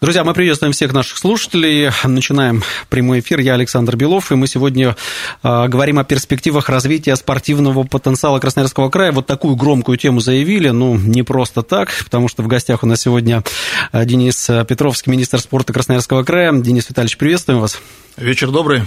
Друзья, мы приветствуем всех наших слушателей. Начинаем прямой эфир. Я Александр Белов, и мы сегодня э, говорим о перспективах развития спортивного потенциала Красноярского края. Вот такую громкую тему заявили, ну, не просто так, потому что в гостях у нас сегодня э, Денис Петровский, министр спорта Красноярского края. Денис Витальевич, приветствуем вас. Вечер добрый.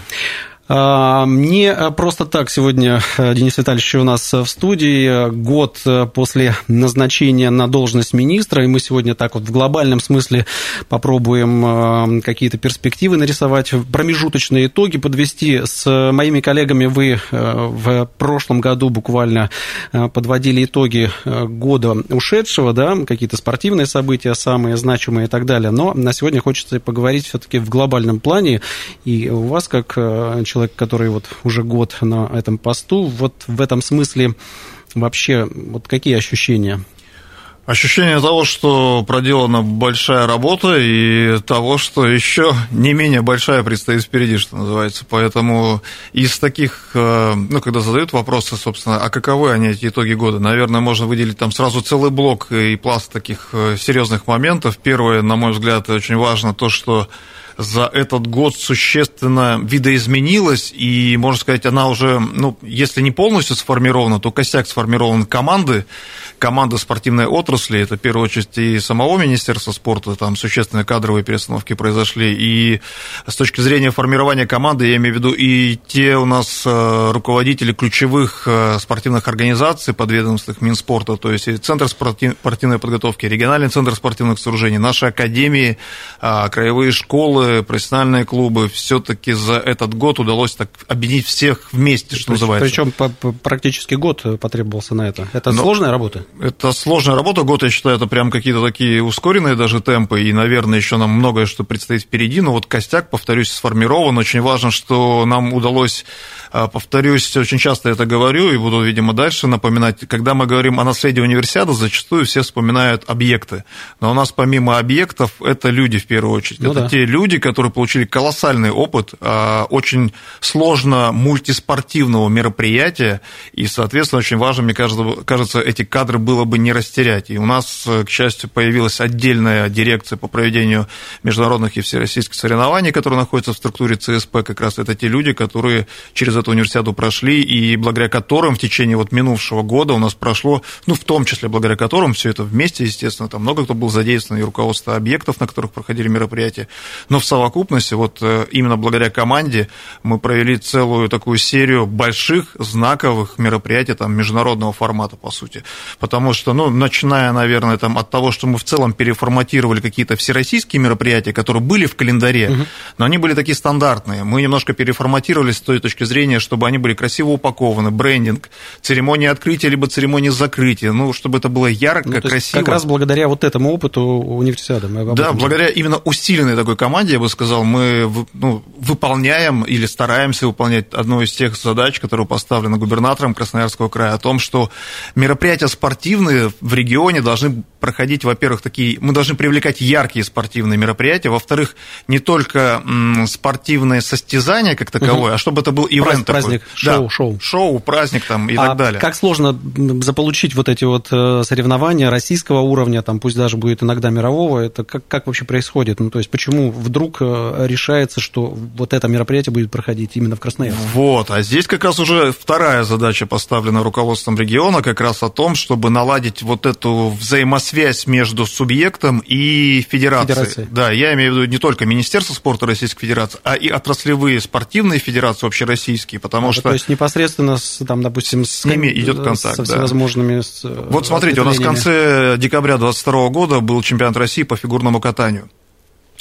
А, не просто так сегодня Денис Витальевич у нас в студии. Год после назначения на должность министра, и мы сегодня так вот в глобальном смысле попробуем какие-то перспективы нарисовать, промежуточные итоги подвести. С моими коллегами вы в прошлом году буквально подводили итоги года ушедшего, да, какие-то спортивные события, самые значимые и так далее. Но на сегодня хочется поговорить все-таки в глобальном плане, и у вас, как человек, который вот уже год на этом посту, вот в этом смысле вообще вот какие ощущения? Ощущение того, что проделана большая работа и того, что еще не менее большая предстоит впереди, что называется. Поэтому из таких, э, ну, когда задают вопросы, собственно, а каковы они, эти итоги года, наверное, можно выделить там сразу целый блок и пласт таких э, серьезных моментов. Первое, на мой взгляд, очень важно то, что за этот год существенно видоизменилась, и, можно сказать, она уже, ну, если не полностью сформирована, то косяк сформирован команды, команды спортивной отрасли, это в первую очередь и самого Министерства спорта, там существенные кадровые перестановки произошли, и с точки зрения формирования команды, я имею в виду и те у нас э, руководители ключевых э, спортивных организаций подведомственных Минспорта, то есть и Центр спортивной подготовки, региональный центр спортивных сооружений, наши академии, а, краевые школы, школы, профессиональные клубы, все-таки за этот год удалось так объединить всех вместе, что называется. Причем практически год потребовался на это. Это Но сложная работа? Это сложная работа. Год, я считаю, это прям какие-то такие ускоренные даже темпы, и, наверное, еще нам многое что предстоит впереди. Но вот костяк, повторюсь, сформирован. Очень важно, что нам удалось повторюсь, очень часто это говорю и буду, видимо, дальше напоминать. Когда мы говорим о наследии универсиады, зачастую все вспоминают объекты. Но у нас помимо объектов это люди в первую очередь. Ну, это да. те люди, которые получили колоссальный опыт а, очень сложно мультиспортивного мероприятия. И, соответственно, очень важно, мне кажется, кажется, эти кадры было бы не растерять. И у нас, к счастью, появилась отдельная дирекция по проведению международных и всероссийских соревнований, которая находится в структуре ЦСП. Как раз это те люди, которые через эту универсиаду прошли, и благодаря которым в течение вот минувшего года у нас прошло, ну, в том числе благодаря которым все это вместе, естественно, там много кто был задействован, и руководство объектов, на которых проходили мероприятия, но в совокупности, вот э, именно благодаря команде мы провели целую такую серию больших знаковых мероприятий там, международного формата, по сути. Потому что, ну, начиная, наверное, там, от того, что мы в целом переформатировали какие-то всероссийские мероприятия, которые были в календаре, угу. но они были такие стандартные. Мы немножко переформатировали с той точки зрения, требования, чтобы они были красиво упакованы, брендинг, церемония открытия либо церемония закрытия, ну, чтобы это было ярко, ну, красиво. Как раз благодаря вот этому опыту универсиады. Мы да, благодаря именно усиленной такой команде, я бы сказал, мы ну, выполняем или стараемся выполнять одну из тех задач, которые поставлены губернатором Красноярского края, о том, что мероприятия спортивные в регионе должны проходить, во-первых, такие, мы должны привлекать яркие спортивные мероприятия, во-вторых, не только спортивные состязания как таковое, угу. а чтобы это был ивент праздник, такой. шоу, да, шоу. Шоу, праздник там и а так далее. Как сложно заполучить вот эти вот э, соревнования российского уровня, там пусть даже будет иногда мирового, это как, как вообще происходит? Ну, то есть почему вдруг э, решается, что вот это мероприятие будет проходить именно в Красноярске? Вот, а здесь как раз уже вторая задача поставлена руководством региона, как раз о том, чтобы наладить вот эту взаимосвязь между субъектом и федерацией. Федерация. Да, я имею в виду не только Министерство спорта Российской Федерации, а и отраслевые спортивные федерации общероссийские, потому а, что... То есть непосредственно, с, там, допустим, с, ними идет контакт, со всевозможными... Да. С, вот смотрите, у нас в конце декабря 2022 года был чемпионат России по фигурному катанию.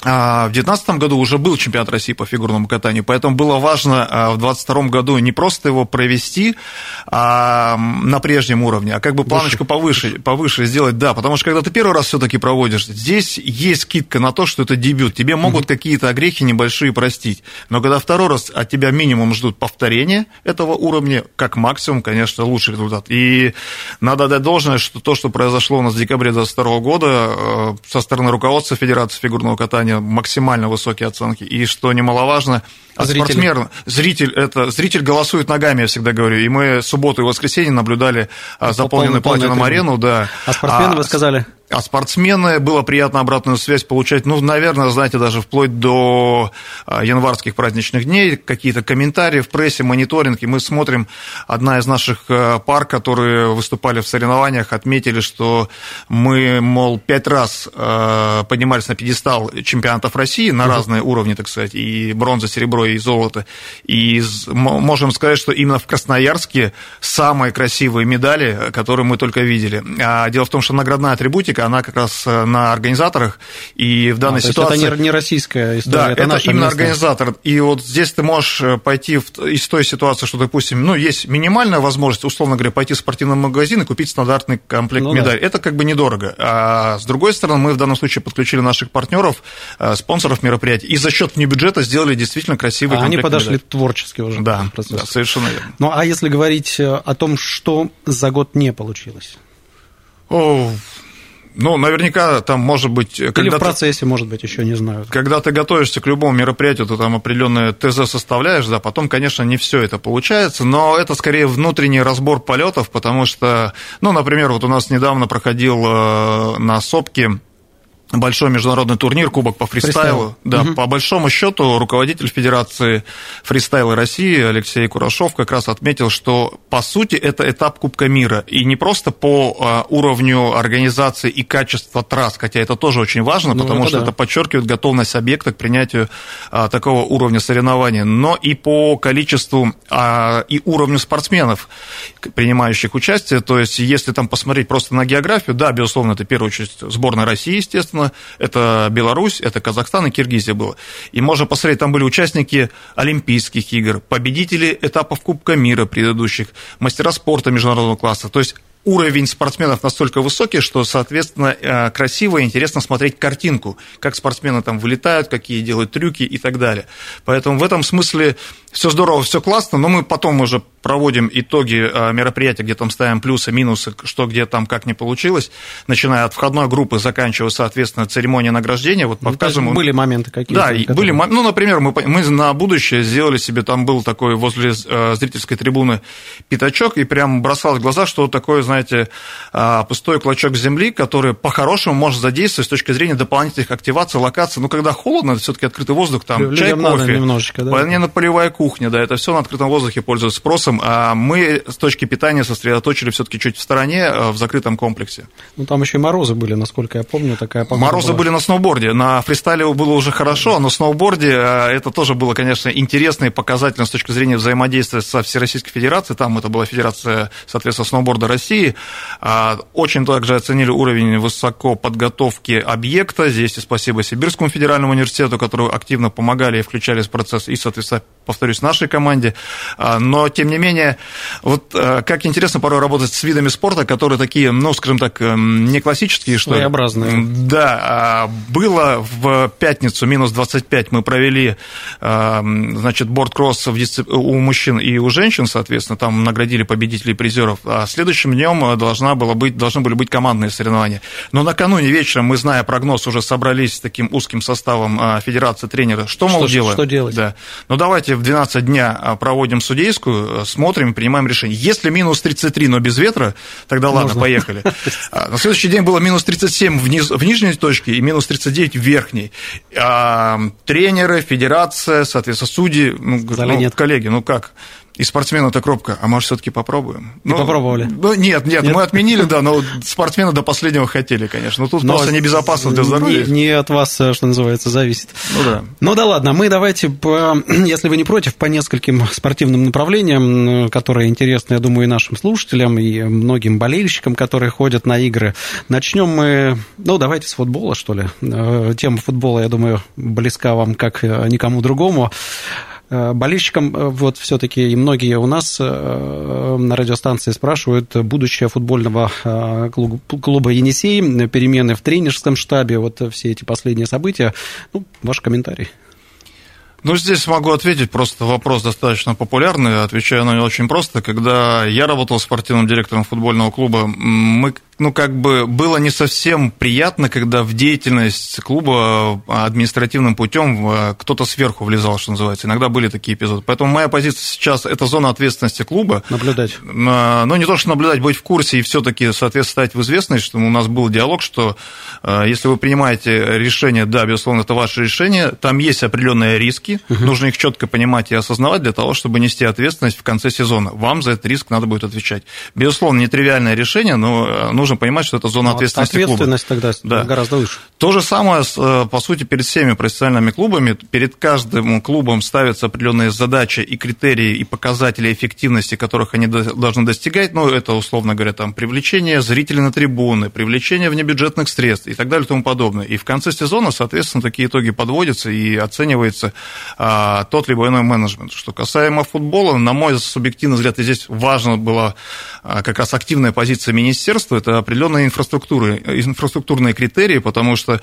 А, в 2019 году уже был чемпионат России по фигурному катанию, поэтому было важно а, в 2022 году не просто его провести а, на прежнем уровне, а как бы планочку повыше, повыше сделать, да, потому что когда ты первый раз все-таки проводишь, здесь есть скидка на то, что это дебют, тебе могут mm-hmm. какие-то огрехи небольшие простить, но когда второй раз от тебя минимум ждут повторения этого уровня, как максимум, конечно, лучший результат. И надо дать должное, что то, что произошло у нас в декабре 2022 года э, со стороны руководства Федерации фигурного катания сегодня максимально высокие оценки. И что немаловажно, а спортсмен, зритель, это, зритель голосует ногами, я всегда говорю. И мы субботу и воскресенье наблюдали а, заполненную платином арену, да. А спортсмены, а, вы сказали? А спортсмены, было приятно обратную связь получать, ну, наверное, знаете, даже вплоть до а, январских праздничных дней, какие-то комментарии в прессе, мониторинг, и мы смотрим, одна из наших а, пар, которые выступали в соревнованиях, отметили, что мы, мол, пять раз а, поднимались на пьедестал чемпионатов России на разные уровни, так сказать, и бронза, серебро, и золото, и можем сказать, что именно в Красноярске самые красивые медали, которые мы только видели. А дело в том, что наградная атрибутика она как раз э, на организаторах, и в данной а, ситуации... это не, не российская история, да, это, это именно местная. организатор, и вот здесь ты можешь э, пойти в, из той ситуации, что, допустим, ну, есть минимальная возможность, условно говоря, пойти в спортивный магазин и купить стандартный комплект ну, медалей, да. это как бы недорого, а с другой стороны, мы в данном случае подключили наших партнеров, э, спонсоров мероприятий, и за счет бюджета сделали действительно красивый а они подошли медалей. творчески уже. Да, да, совершенно верно. Ну, а если говорить о том, что за год не получилось? О, ну, наверняка там может быть... Или когда в процессе, ты, может быть, еще не знаю. Когда ты готовишься к любому мероприятию, ты там определенное ТЗ составляешь, да, потом, конечно, не все это получается, но это скорее внутренний разбор полетов, потому что, ну, например, вот у нас недавно проходил э, на СОПке большой международный турнир, кубок по фристайлу. Фристайл. Да, угу. по большому счету руководитель Федерации фристайла России Алексей Курашов как раз отметил, что по сути это этап Кубка мира. И не просто по а, уровню организации и качества трасс, хотя это тоже очень важно, ну, потому это что да. это подчеркивает готовность объекта к принятию а, такого уровня соревнования, но и по количеству а, и уровню спортсменов, принимающих участие. То есть, если там посмотреть просто на географию, да, безусловно, это в первую очередь сборная России, естественно, Украина, это Беларусь, это Казахстан и Киргизия было. И можно посмотреть, там были участники Олимпийских игр, победители этапов Кубка мира предыдущих, мастера спорта международного класса. То есть уровень спортсменов настолько высокий, что, соответственно, э, красиво и интересно смотреть картинку, как спортсмены там вылетают, какие делают трюки и так далее. Поэтому в этом смысле все здорово, все классно, но мы потом уже проводим итоги э, мероприятия, где там ставим плюсы, минусы, что где там как не получилось, начиная от входной группы, заканчивая, соответственно, церемония награждения. Вот ну, каждому... Были моменты какие-то? Да, которые... были, ну, например, мы, мы на будущее сделали себе, там был такой возле э, зрительской трибуны пятачок, и прям бросалось в глаза, что такое, знаете, а, пустой клочок земли, который по-хорошему может задействовать с точки зрения дополнительных активаций, локаций. Ну, когда холодно, это все-таки открытый воздух, там Людям чай, кофе, немножечко, да? полевая кухня, да, это все на открытом воздухе пользуется спросом, а мы с точки питания сосредоточили все-таки чуть в стороне, э, в закрытом комплексе. Ну, там еще и морозы были, насколько я помню, такая погода Морозы была. были на сноуборде, на фристайле было уже хорошо, а на сноуборде э, это тоже было, конечно, интересно и показательно с точки зрения взаимодействия со Всероссийской Федерацией, там это была Федерация, соответственно, сноуборда России, а, очень также оценили уровень высоко подготовки объекта. Здесь и спасибо Сибирскому федеральному университету, которые активно помогали и включались в процесс, и, соответственно, повторюсь, нашей команде. А, но, тем не менее, вот а, как интересно порой работать с видами спорта, которые такие, ну, скажем так, эм, не классические, что Своеобразные. Да, было в пятницу минус 25 мы провели, значит, борт-кросс у мужчин и у женщин, соответственно, там наградили победителей призеров. А следующим днем должна была быть, должны были быть командные соревнования. Но накануне вечером мы, зная прогноз, уже собрались с таким узким составом Федерации тренера. Что, мол, что, делаем? Что делать? Да. Ну, давайте в 12 дня а, проводим судейскую, э, смотрим, принимаем решение. Если минус 33, но без ветра, тогда ладно, Можно. поехали. А, на следующий день было минус 37 вниз, в нижней точке и минус 39 в верхней. А, тренеры, федерация, соответственно, судьи, ну, ну, коллеги, ну как? И спортсмены так робко, а может, все-таки попробуем? И ну, попробовали. Ну, нет, нет, нет, мы отменили, да, но спортсмены до последнего хотели, конечно. Но тут но просто небезопасно для здоровья. Не, не от вас, э, что называется, зависит. Ну да. Ну да ладно, мы давайте, по, если вы не против, по нескольким спортивным направлениям, которые интересны, я думаю, и нашим слушателям, и многим болельщикам, которые ходят на игры. Начнем мы, ну давайте с футбола, что ли. Э, тема футбола, я думаю, близка вам как э, никому другому. Э, болельщикам э, вот все-таки и многие у нас э, на радиостанции спрашивают будущее футбольного клуба «Енисей», перемены в тренерском штабе, вот все эти последние события. Ну, ваш комментарий. Ну, здесь могу ответить, просто вопрос достаточно популярный, отвечаю на него очень просто. Когда я работал спортивным директором футбольного клуба, мы ну, как бы было не совсем приятно, когда в деятельность клуба а, административным путем а, кто-то сверху влезал, что называется. Иногда были такие эпизоды. Поэтому моя позиция сейчас – это зона ответственности клуба. Наблюдать. А, ну, не то, что наблюдать, быть в курсе и все-таки, соответственно, стать в известность, что у нас был диалог, что если вы принимаете решение, да, безусловно, это ваше решение, там есть определенные риски, угу. нужно их четко понимать и осознавать для того, чтобы нести ответственность в конце сезона. Вам за этот риск надо будет отвечать. Безусловно, нетривиальное решение, но нужно понимать, что это зона ну, ответственности ответственность клуба. тогда да. гораздо выше. То же самое, э, по сути, перед всеми профессиональными клубами. Перед каждым клубом ставятся определенные задачи и критерии, и показатели эффективности, которых они должны достигать. Ну, это, условно говоря, там, привлечение зрителей на трибуны, привлечение внебюджетных средств и так далее и тому подобное. И в конце сезона, соответственно, такие итоги подводятся и оценивается а, тот либо иной менеджмент. Что касаемо футбола, на мой субъективный взгляд, и здесь важно была а, как раз активная позиция министерства, это определенные инфраструктуры, инфраструктурные критерии, потому что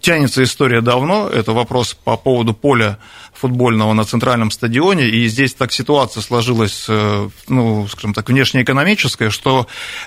тянется история давно, это вопрос по поводу поля футбольного на центральном стадионе, и здесь так ситуация сложилась, э, ну, скажем так, внешнеэкономическая, что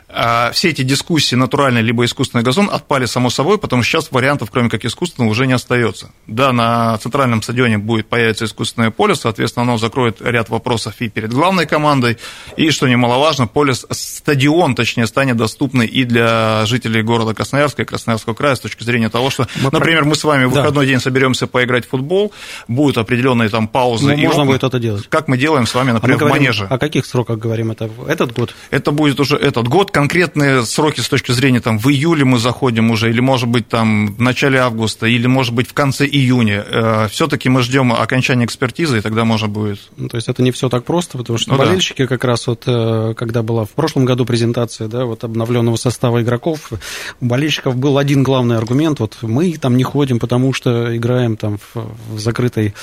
э, все эти дискуссии, натуральный либо искусственный газон, отпали само собой, потому что сейчас вариантов, кроме как искусственного, уже не остается. Да, на центральном стадионе будет появиться искусственное поле, соответственно, оно закроет ряд вопросов и перед главной командой, и, что немаловажно, поле, стадион, точнее, станет доступный и для жителей города Красноярска и Красноярского края с точки зрения того, что, мы например, мы с вами в выходной да. день соберемся поиграть в футбол, будет определенные там паузы. Ну, можно будет это делать. Как мы делаем с вами, например, а в манеже. О каких сроках говорим? Это этот год? Это будет уже этот год. Конкретные сроки с точки зрения там в июле мы заходим уже, или может быть там в начале августа, или может быть в конце июня. Э, Все-таки мы ждем окончания экспертизы, и тогда можно будет. Ну, то есть это не все так просто, потому что ну, болельщики да. как раз вот, э, когда была в прошлом году презентация, да, вот обновленного состава игроков, у болельщиков был один главный аргумент, вот мы там не ходим, потому что играем там в, в закрытой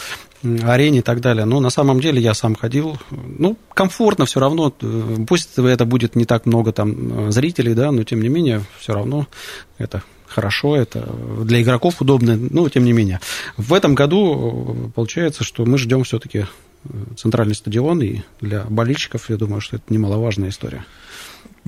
арене и так далее. Но на самом деле я сам ходил. Ну, комфортно все равно. Пусть это будет не так много там зрителей, да, но тем не менее, все равно это хорошо, это для игроков удобно, но тем не менее. В этом году получается, что мы ждем все-таки центральный стадион, и для болельщиков, я думаю, что это немаловажная история.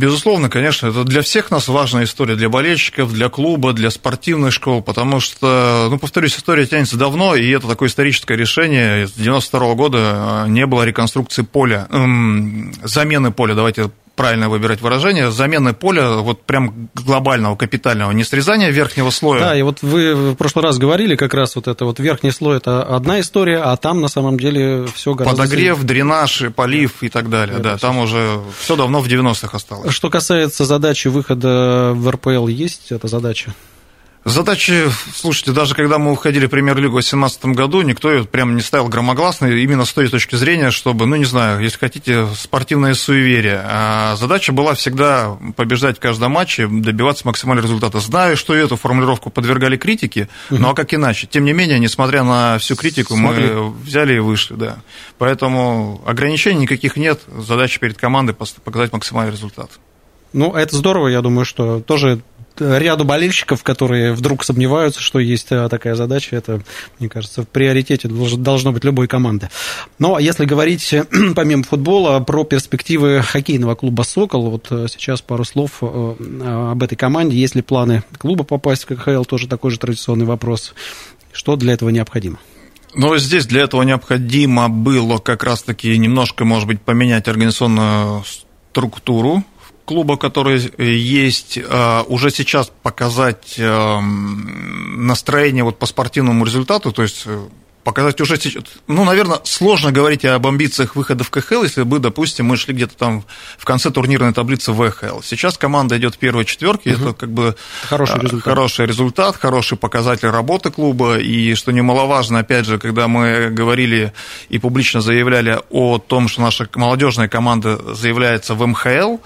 Безусловно, конечно, это для всех нас важная история, для болельщиков, для клуба, для спортивных школ, потому что, ну, повторюсь, история тянется давно, и это такое историческое решение. С 92 года а, не было реконструкции поля, эм, замены поля, давайте правильно выбирать выражение, замены поля вот прям глобального, капитального, не срезания верхнего слоя. Да, и вот вы в прошлый раз говорили, как раз вот это вот верхний слой, это одна история, а там на самом деле все гораздо... Подогрев, сильнее. дренаж, полив и так далее, это да, все. там уже все давно в 90-х осталось. Что касается задачи выхода в РПЛ, есть эта задача? Задачи, слушайте, даже когда мы уходили в премьер-лигу в 2017 году, никто ее прям не ставил громогласно, именно с той точки зрения, чтобы, ну, не знаю, если хотите, спортивное суеверие. А задача была всегда побеждать в каждом матче, добиваться максимального результата. Знаю, что эту формулировку подвергали критике, угу. ну, а как иначе? Тем не менее, несмотря на всю критику, Смогли. мы взяли и вышли, да. Поэтому ограничений никаких нет, задача перед командой показать максимальный результат. Ну, это здорово, я думаю, что тоже ряду болельщиков, которые вдруг сомневаются, что есть э, такая задача, это, мне кажется, в приоритете должно быть любой команды. Но если говорить, помимо футбола, про перспективы хоккейного клуба «Сокол», вот э, сейчас пару слов э, об этой команде. Есть ли планы клуба попасть в КХЛ, тоже такой же традиционный вопрос. Что для этого необходимо? Ну, здесь для этого необходимо было как раз-таки немножко, может быть, поменять организационную структуру клуба, который есть, э, уже сейчас показать э, настроение вот по спортивному результату, то есть э, показать уже сейчас. Ну, наверное, сложно говорить об амбициях выхода в КХЛ, если бы, допустим, мы шли где-то там в конце турнирной таблицы в ВХЛ. Сейчас команда идет в первой четверке, угу. это как бы хороший а, результат. хороший результат, хороший показатель работы клуба, и что немаловажно, опять же, когда мы говорили и публично заявляли о том, что наша молодежная команда заявляется в МХЛ,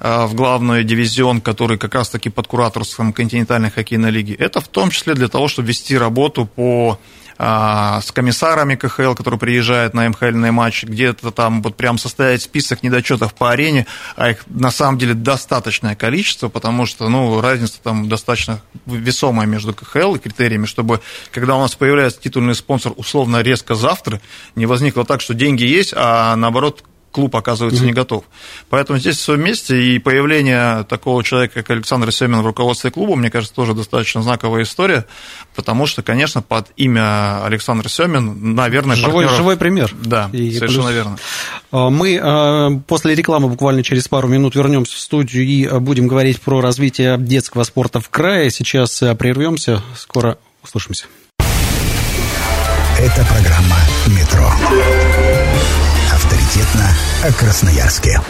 а, в главный дивизион, который как раз-таки под кураторством континентальной хоккейной лиги, это в том числе для того, чтобы вести работу по с комиссарами КХЛ, которые приезжают на МХЛные матчи, где-то там вот прям составить список недочетов по арене, а их на самом деле достаточное количество, потому что, ну, разница там достаточно весомая между КХЛ и критериями, чтобы, когда у нас появляется титульный спонсор условно резко завтра, не возникло так, что деньги есть, а наоборот клуб оказывается mm-hmm. не готов. Поэтому здесь все вместе, и появление такого человека, как Александр Семин в руководстве клуба, мне кажется, тоже достаточно знаковая история, потому что, конечно, под имя Александр Семин, наверное, живой, партнеров... живой пример. Да, и совершенно плюс... верно. А, мы а, после рекламы буквально через пару минут вернемся в студию и будем говорить про развитие детского спорта в крае. Сейчас а, прервемся, скоро услышимся. Это программа «Метро» авторитетно о Красноярске.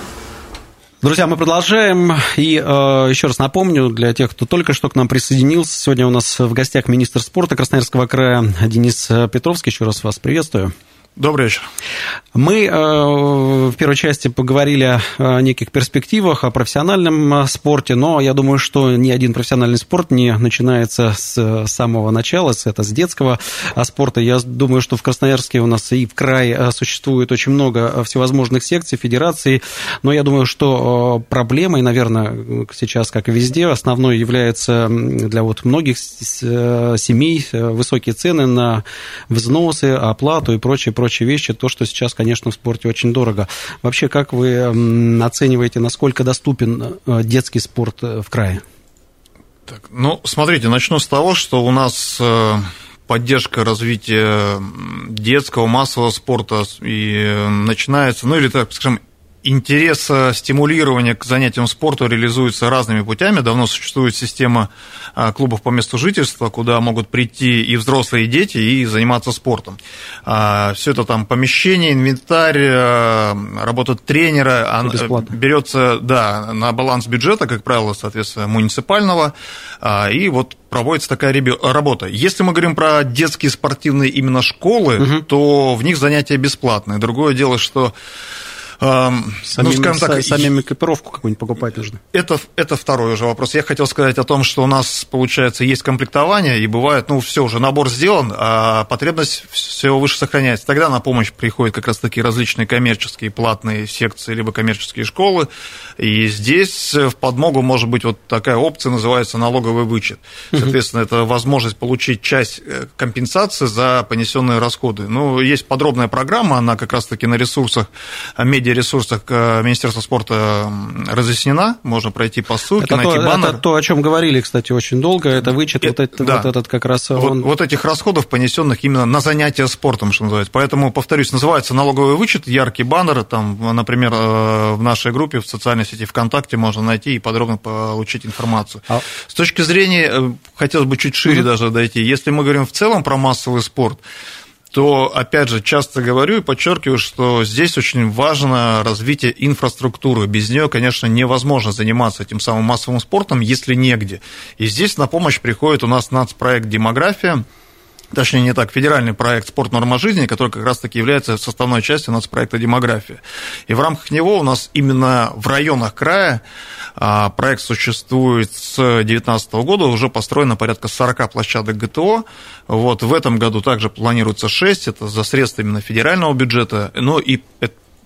Друзья, мы продолжаем. И э, еще раз напомню, для тех, кто только что к нам присоединился, сегодня у нас в гостях министр спорта Красноярского края Денис Петровский. Еще раз вас приветствую. Добрый вечер. Мы э, в первой части поговорили о неких перспективах, о профессиональном э, спорте, но я думаю, что ни один профессиональный спорт не начинается с самого начала, с, это с детского э, спорта. Я думаю, что в Красноярске у нас и в крае существует очень много всевозможных секций, федераций, но я думаю, что проблемой, наверное, сейчас, как и везде, основной является для вот многих семей высокие цены на взносы, оплату и прочее, прочее прочие вещи, то, что сейчас, конечно, в спорте очень дорого. Вообще, как вы оцениваете, насколько доступен э, детский спорт э, в крае? Так, ну, смотрите, начну с того, что у нас э, поддержка развития детского массового спорта и начинается, ну или так скажем, интерес стимулирования к занятиям спортом реализуется разными путями. Давно существует система а, клубов по месту жительства, куда могут прийти и взрослые, и дети, и заниматься спортом. А, Все это там помещение, инвентарь, а, работа тренера берется да, на баланс бюджета, как правило, соответственно, муниципального, и вот проводится такая работа. Если мы говорим про детские спортивные именно школы, угу. то в них занятия бесплатные. Другое дело, что Самим, ну, скажем так, самим экипировку какую-нибудь покупать нужно. Это, это второй уже вопрос. Я хотел сказать о том, что у нас, получается, есть комплектование, и бывает, ну, все уже, набор сделан, а потребность все выше сохраняется. Тогда на помощь приходят как раз таки различные коммерческие платные секции, либо коммерческие школы, и здесь в подмогу может быть вот такая опция, называется налоговый вычет. Соответственно, это возможность получить часть э, компенсации за понесенные расходы. Ну, есть подробная программа, она как раз таки на ресурсах медиа медиаресурсах э, Министерства спорта разъяснена, можно пройти по ссылке, это найти то, баннер. Это то, о чем говорили, кстати, очень долго, это вычет, это, вот, да. вот этот как раз он... Вот, вот этих расходов, понесенных именно на занятия спортом, что называется. Поэтому, повторюсь, называется налоговый вычет, яркий баннер, там, например, э, в нашей группе в социальной сети ВКонтакте можно найти и подробно получить информацию. А... С точки зрения, э, хотелось бы чуть шире mm-hmm. даже дойти, если мы говорим в целом про массовый спорт, то, опять же, часто говорю и подчеркиваю, что здесь очень важно развитие инфраструктуры. Без нее, конечно, невозможно заниматься этим самым массовым спортом, если негде. И здесь на помощь приходит у нас нацпроект «Демография», точнее не так, федеральный проект «Спорт. Норма жизни», который как раз-таки является составной частью нацпроекта «Демография». И в рамках него у нас именно в районах края а, проект существует с 2019 года, уже построено порядка 40 площадок ГТО. Вот, в этом году также планируется 6, это за средства именно федерального бюджета, но и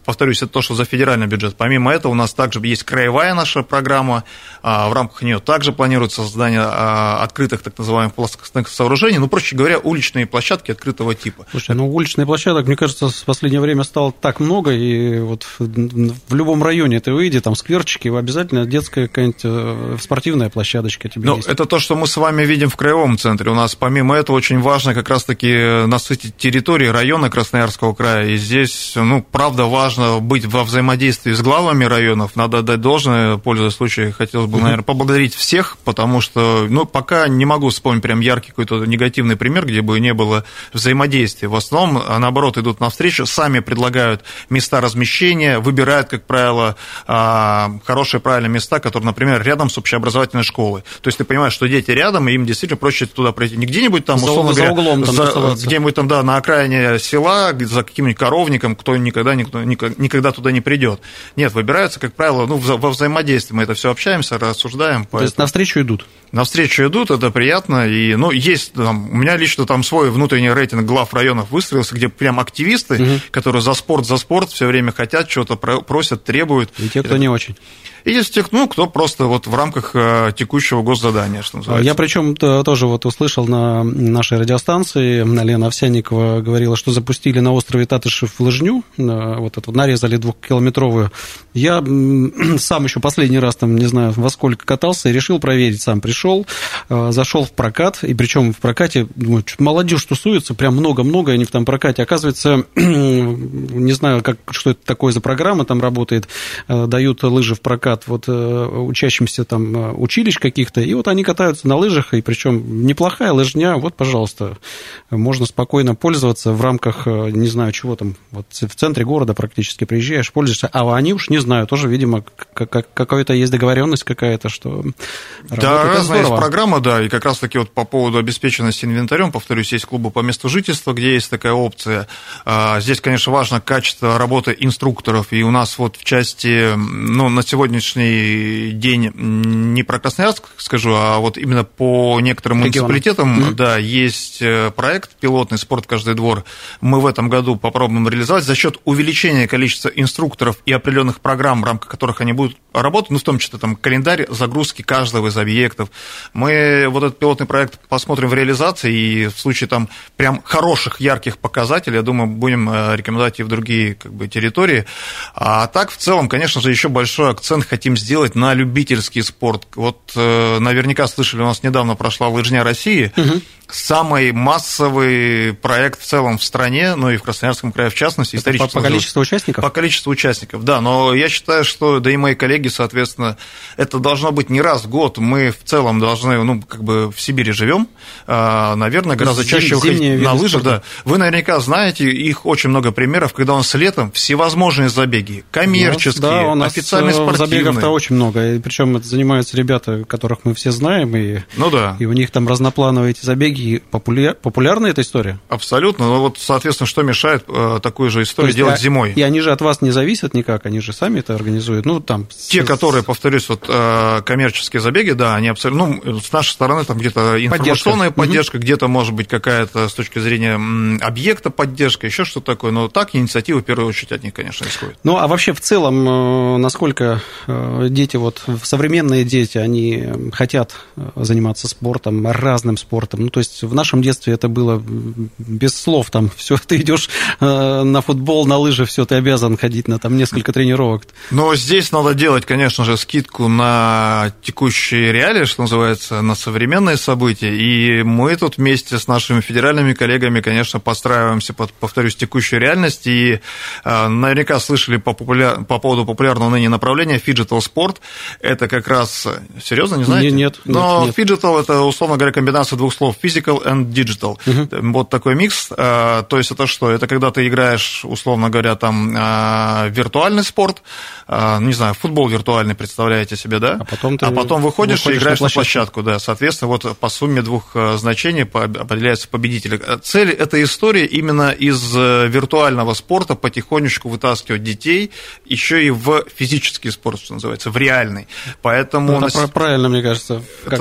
повторюсь, это то, что за федеральный бюджет. Помимо этого, у нас также есть краевая наша программа, а, в рамках нее также планируется создание а, открытых так называемых плоскостных сооружений, ну, проще говоря, уличные площадки открытого типа. Слушай, ну, уличные площадок, мне кажется, в последнее время стало так много, и вот в любом районе ты выйди, там скверчики, обязательно детская какая-нибудь э, спортивная площадочка тебе ну, есть. это то, что мы с вами видим в краевом центре. У нас помимо этого очень важно как раз-таки насытить территории района Красноярского края, и здесь, ну, правда, важно важно быть во взаимодействии с главами районов. Надо отдать должное, пользуясь случаем, хотелось бы, наверное, поблагодарить всех, потому что, ну, пока не могу вспомнить прям яркий какой-то негативный пример, где бы не было взаимодействия. В основном, а, наоборот, идут навстречу, сами предлагают места размещения, выбирают, как правило, а, хорошие, правильные места, которые, например, рядом с общеобразовательной школой. То есть ты понимаешь, что дети рядом, и им действительно проще туда пройти. Не где-нибудь там, условно за, говоря, за углом, там где-нибудь там, да, на окраине села, за каким-нибудь коровником, кто никогда, никто, никогда туда не придет. Нет, выбираются, как правило, ну, во взаимодействии мы это все общаемся, рассуждаем. То поэтому... есть навстречу идут? Навстречу идут, это приятно. И, ну, есть там, у меня лично там свой внутренний рейтинг глав районов выстроился, где прям активисты, угу. которые за спорт, за спорт все время хотят, что-то просят, требуют. И те, кто это... не очень. И есть тех, ну, кто просто вот в рамках э, текущего госзадания, что называется. Я причем тоже вот услышал на нашей радиостанции, Лена Овсянникова говорила, что запустили на острове Татышев лыжню, вот эту нарезали двухкилометровую. Я сам еще последний раз там, не знаю, во сколько катался и решил проверить, сам пришел, э, зашел в прокат, и причем в прокате, думаю, молодежь тусуется, прям много-много, они в там прокате. Оказывается, не знаю, как, что это такое за программа там работает, э, дают лыжи в прокат ребят, вот э, учащимся там э, училищ каких-то, и вот они катаются на лыжах, и причем неплохая лыжня, вот, пожалуйста, можно спокойно пользоваться в рамках, э, не знаю, чего там, вот в центре города практически приезжаешь, пользуешься, а они уж, не знаю, тоже, видимо, какая-то есть договоренность какая-то, что Да, разная есть программа, да, и как раз-таки вот по поводу обеспеченности инвентарем, повторюсь, есть клубы по месту жительства, где есть такая опция. А, здесь, конечно, важно качество работы инструкторов, и у нас вот в части, ну, на сегодняшний сегодняшний день не про Красноярск скажу, а вот именно по некоторым Регион. муниципалитетам, mm-hmm. да, есть э, проект пилотный «Спорт каждый двор». Мы в этом году попробуем реализовать за счет увеличения количества инструкторов и определенных программ, в рамках которых они будут работать, ну, в том числе там календарь загрузки каждого из объектов. Мы вот этот пилотный проект посмотрим в реализации, и в случае там прям хороших, ярких показателей, я думаю, будем э, рекомендовать и в другие как бы, территории. А так, в целом, конечно же, еще большой акцент хотим сделать на любительский спорт. Вот э, наверняка слышали, у нас недавно прошла лыжня России. Угу самый массовый проект в целом в стране, ну и в Красноярском крае в частности. Это по, по количеству участников? По количеству участников, да. Но я считаю, что, да и мои коллеги, соответственно, это должно быть не раз в год. Мы в целом должны, ну, как бы в Сибири живем, а, наверное, гораздо Зим, чаще выходить на лыжи. Да. Вы наверняка знаете, их очень много примеров, когда у нас летом всевозможные забеги, коммерческие, да, официальные, э, спортивные. Забегов-то очень много. И причем это занимаются ребята, которых мы все знаем, и, ну, да. и у них там разноплановые эти забеги популяр, популярна эта история? Абсолютно. Но вот, соответственно, что мешает э, такую же историю делать а, зимой? И они же от вас не зависят никак, они же сами это организуют. Ну, там... Те, с... которые, повторюсь, вот э, коммерческие забеги, да, они абсолютно... Ну, с нашей стороны там где-то информационная поддержка, поддержка угу. где-то, может быть, какая-то с точки зрения объекта поддержка, еще что-то такое. Но так инициатива в первую очередь от них, конечно, исходит. Ну, а вообще в целом, э, насколько дети, вот современные дети, они хотят заниматься спортом, разным спортом? Ну, то есть в нашем детстве это было без слов, там все, ты идешь э, на футбол, на лыжи, все, ты обязан ходить на там несколько тренировок. Но здесь надо делать, конечно же, скидку на текущие реалии, что называется, на современные события, и мы тут вместе с нашими федеральными коллегами, конечно, подстраиваемся под, повторюсь, текущую реальность, и э, наверняка слышали по, популяр... по поводу популярного ныне направления Fidgetal Sport, это как раз, серьезно, не знаете? Нет, нет. Но Fidgetal это, условно говоря, комбинация двух слов, physical and digital. Uh-huh. Вот такой микс. А, то есть это что? Это когда ты играешь, условно говоря, там а, виртуальный спорт, а, не знаю, футбол виртуальный, представляете себе, да? А потом, ты а потом выходишь, и играешь на площадку. на площадку, да. Соответственно, вот по сумме двух значений определяется победитель. Цель этой истории именно из э, виртуального спорта потихонечку вытаскивать детей еще и в физический спорт, что называется, в реальный. Поэтому... Это нас... правильно, мне кажется. Как...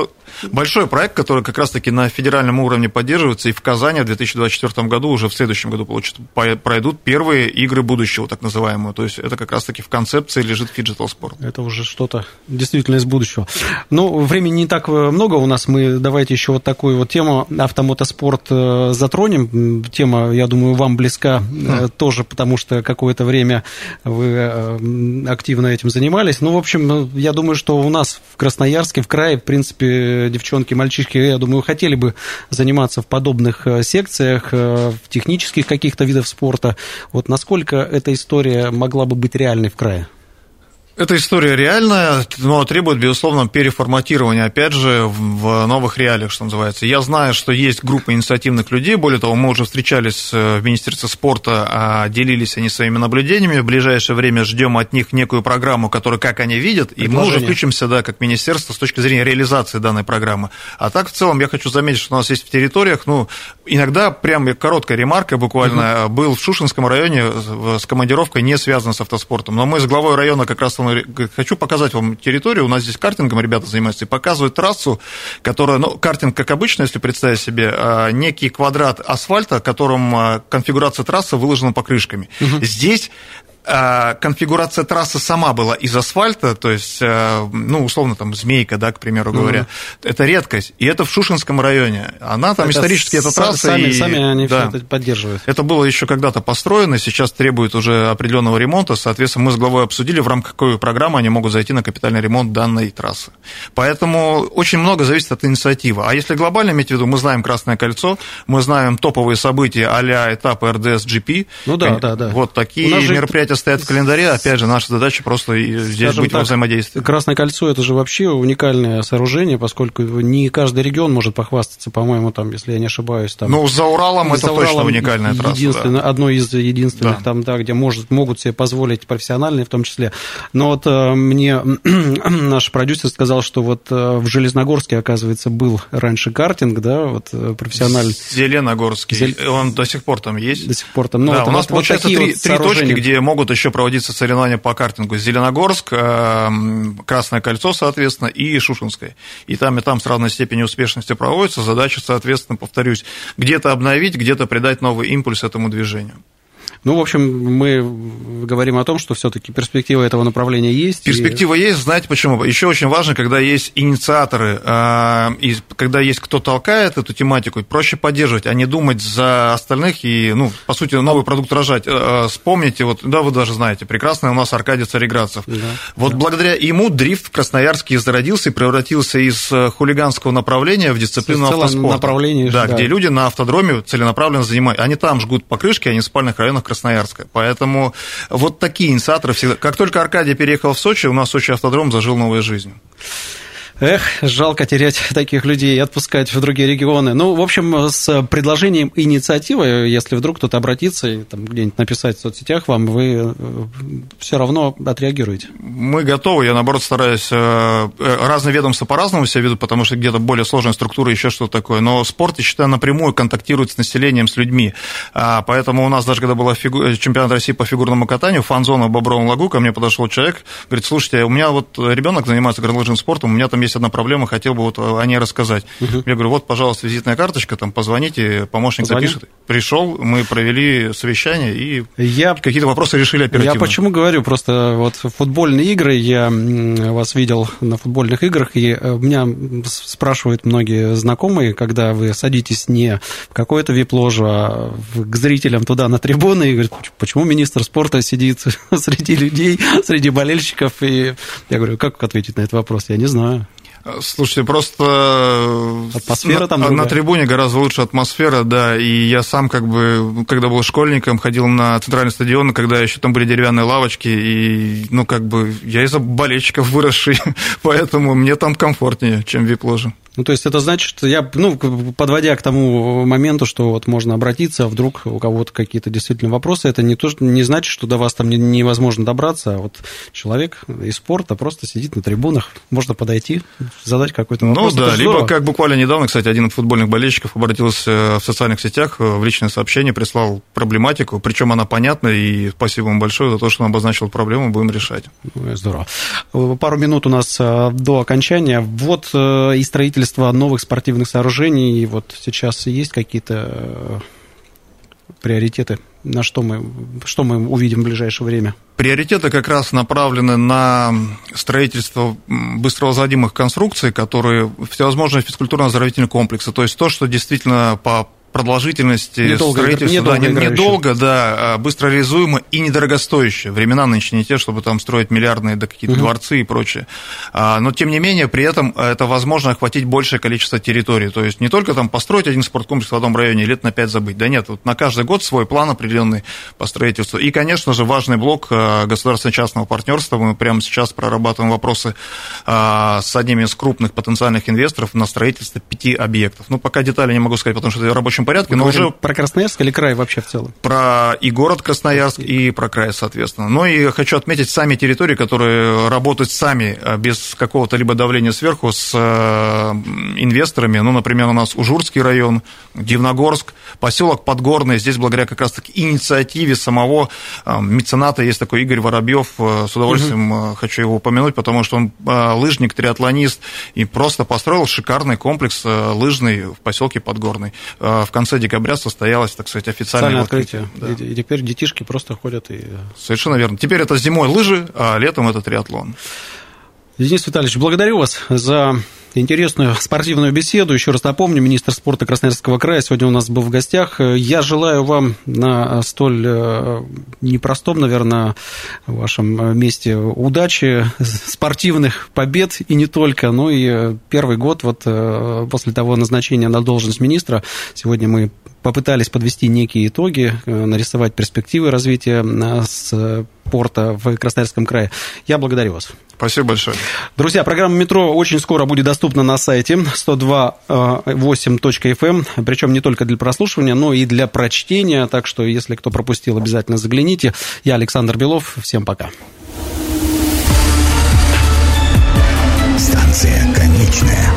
Большой проект, который как раз-таки на федеральном уровне поддерживается, и в Казани в 2024 году, уже в следующем году, получится, пройдут первые игры будущего, так называемые. То есть это как раз-таки в концепции лежит phygital спорт. Это уже что-то действительно из будущего. Ну, времени не так много у нас. Мы давайте еще вот такую вот тему автомотоспорт э, затронем. Тема, я думаю, вам близка mm. тоже, потому что какое-то время вы э, активно этим занимались. Ну, в общем, я думаю, что у нас в Красноярске, в крае, в принципе, девчонки, мальчишки, я думаю, хотели бы заниматься в подобных э, секциях, э, в технических каких-то видах спорта. Вот насколько эта история могла бы быть реальной в крае? Эта история реальная, но требует, безусловно, переформатирования, опять же, в новых реалиях, что называется. Я знаю, что есть группа инициативных людей, более того, мы уже встречались э, в Министерстве спорта, а делились они своими наблюдениями. В ближайшее время ждем от них некую программу, которую, как они видят, и мы уже включимся, да, как министерство с точки зрения реализации данной программы. А так, в целом, я хочу заметить, что у нас есть в территориях, ну, иногда прям короткая ремарка буквально, угу. был в Шушинском районе с командировкой, не связан с автоспортом, но мы с главой района как раз хочу показать вам территорию, у нас здесь картингом ребята занимаются, и показывают трассу, которая, ну, картинг, как обычно, если представить себе, а, некий квадрат асфальта, которым а, конфигурация трассы выложена покрышками. Угу. Здесь конфигурация трассы сама была из асфальта, то есть, а, ну, условно, там, змейка, да, к примеру говоря, mm это редкость, и это в Шушинском районе. Она там это исторически, эта трасса... Сами, и, сами они да, все это поддерживают. Это было еще когда-то построено, сейчас требует уже определенного ремонта, соответственно, мы с главой обсудили, в рамках какой программы они могут зайти на капитальный ремонт данной трассы. Поэтому очень много зависит от инициативы. А если глобально иметь в виду, мы знаем Красное кольцо, мы знаем топовые события а-ля этапы РДС GP. Ну да, да, да. Вот такие мероприятия стоят в календаре. Опять же, наша задача просто здесь Скажем быть так, во взаимодействии. Красное кольцо – это же вообще уникальное сооружение, поскольку не каждый регион может похвастаться, по-моему, там, если я не ошибаюсь. Там, ну, за Уралом это Уралом точно уникальная трасса. Да. Одно из единственных, да. там, да, где может, могут себе позволить профессиональные в том числе. Но вот э, мне наш продюсер сказал, что вот э, в Железногорске, оказывается, был раньше картинг, да, вот э, профессиональный. Зеленогорский. Зел... Он до сих пор там есть? До сих пор там. Ну, да, у нас, вот, получается, вот три, вот три точки, где могут еще проводить проводиться соревнования по картингу. Зеленогорск, эм, Красное кольцо, соответственно, и Шушинское. И там, и там с разной степенью успешности проводится. Задача, соответственно, повторюсь, где-то обновить, где-то придать новый импульс этому движению. Ну, в общем, мы говорим о том, что все-таки перспектива этого направления есть. Перспектива и... есть, знаете почему? Еще очень важно, когда есть инициаторы, а, и когда есть кто толкает эту тематику, проще поддерживать, а не думать за остальных и, ну, по сути, новый продукт рожать. Э, э, вспомните, вот, да, вы даже знаете, прекрасный у нас Аркадий Цареградцев. Да, вот да. благодаря ему дрифт в Красноярске зародился и превратился из э, хулиганского направления в дисциплину автоспорта. Направление, да, да, где люди на автодроме целенаправленно занимают. Они там жгут покрышки, они в спальных районах Красноярска. Поэтому вот такие инициаторы всегда... Как только Аркадий переехал в Сочи, у нас Сочи автодром зажил новой жизнью. Эх, жалко терять таких людей и отпускать в другие регионы. Ну, в общем, с предложением инициативы, если вдруг кто-то обратится и там где-нибудь написать в соцсетях вам, вы э, все равно отреагируете. Мы готовы. Я, наоборот, стараюсь... Э, э, разные ведомства по-разному себя ведут, потому что где-то более сложная структура, еще что-то такое. Но спорт, я считаю, напрямую контактирует с населением, с людьми. А, поэтому у нас даже, когда был фигу... чемпионат России по фигурному катанию, фан-зона в Бобровом лагу, ко мне подошел человек, говорит, слушайте, у меня вот ребенок занимается горнолыжным спортом, у меня там есть одна проблема, хотел бы вот о ней рассказать. Угу. Я говорю, вот, пожалуйста, визитная карточка, там позвоните, помощник Позвоню. запишет. Пришел, мы провели совещание и я, какие-то вопросы решили оперативно. Я почему говорю, просто вот футбольные игры, я вас видел на футбольных играх, и э, меня спрашивают многие знакомые, когда вы садитесь не в какое-то вип-ложу, а к зрителям туда на трибуны, и говорят, почему министр спорта сидит среди людей, среди болельщиков, и я говорю, как ответить на этот вопрос, я не знаю. Слушайте, просто э, атмосфера там на, на трибуне гораздо лучше атмосфера, да, и я сам как бы, когда был школьником, ходил на центральный стадион, когда еще там были деревянные лавочки, и, ну, как бы, я из-за болельщиков выросший, поэтому мне там комфортнее, чем в вип-ложе. Ну, то есть это значит, я, ну, подводя к тому моменту, что вот можно обратиться, а вдруг у кого-то какие-то действительно вопросы, это не, то, не значит, что до вас там невозможно добраться, а вот человек из спорта просто сидит на трибунах, можно подойти, задать какой-то вопрос. Ну, да, либо как буквально недавно, кстати, один из футбольных болельщиков обратился в социальных сетях, в личное сообщение, прислал проблематику, причем она понятна, и спасибо ему большое за то, что он обозначил проблему, будем решать. Ну, здорово. Пару минут у нас э, до окончания. Вот э, и строительство строительство новых спортивных сооружений, вот сейчас есть какие-то э, приоритеты, на что мы, что мы увидим в ближайшее время? Приоритеты как раз направлены на строительство быстровозводимых конструкций, которые всевозможные физкультурно-оздоровительные комплексы, то есть то, что действительно по продолжительности недолго, строительства, недолго, да, недолго, да, а быстро реализуемо и недорогостоящее. Времена нынче не те, чтобы там строить миллиардные да, какие-то угу. дворцы и прочее. А, но, тем не менее, при этом это возможно охватить большее количество территорий. То есть не только там построить один спорткомплекс в одном районе и лет на пять забыть. Да нет, вот на каждый год свой план определенный по строительству. И, конечно же, важный блок государственно-частного партнерства. Мы прямо сейчас прорабатываем вопросы с одним из крупных потенциальных инвесторов на строительство пяти объектов. Ну, пока детали не могу сказать, потому что это в рабочем порядке, Мы но уже... Про Красноярск или край вообще в целом? Про и город Красноярск, и про край, соответственно. Но и хочу отметить сами территории, которые работают сами а, без какого-то либо давления сверху с а, инвесторами. Ну, например, у нас Ужурский район, Дивногорск, поселок Подгорный. Здесь благодаря как раз-таки инициативе самого а, мецената есть такой Игорь Воробьев. С удовольствием угу. хочу его упомянуть, потому что он лыжник, триатлонист и просто построил шикарный комплекс лыжный в поселке Подгорный. В конце декабря состоялось, так сказать, официальное открытие. открытие. Да. И, и теперь детишки просто ходят и... Совершенно верно. Теперь это зимой лыжи, а летом это триатлон. Денис Витальевич, благодарю вас за интересную спортивную беседу. Еще раз напомню, министр спорта Красноярского края сегодня у нас был в гостях. Я желаю вам на столь э, непростом, наверное, вашем месте удачи, спортивных побед и не только. Ну и первый год вот э, после того назначения на должность министра сегодня мы попытались подвести некие итоги, э, нарисовать перспективы развития спорта в Красноярском крае. Я благодарю вас. Спасибо большое. Друзья, программа «Метро» очень скоро будет доступна на сайте 102.8.fm, э, причем не только для прослушивания, но и для прочтения, так что, если кто пропустил, обязательно загляните. Я Александр Белов, всем пока. Станция конечная.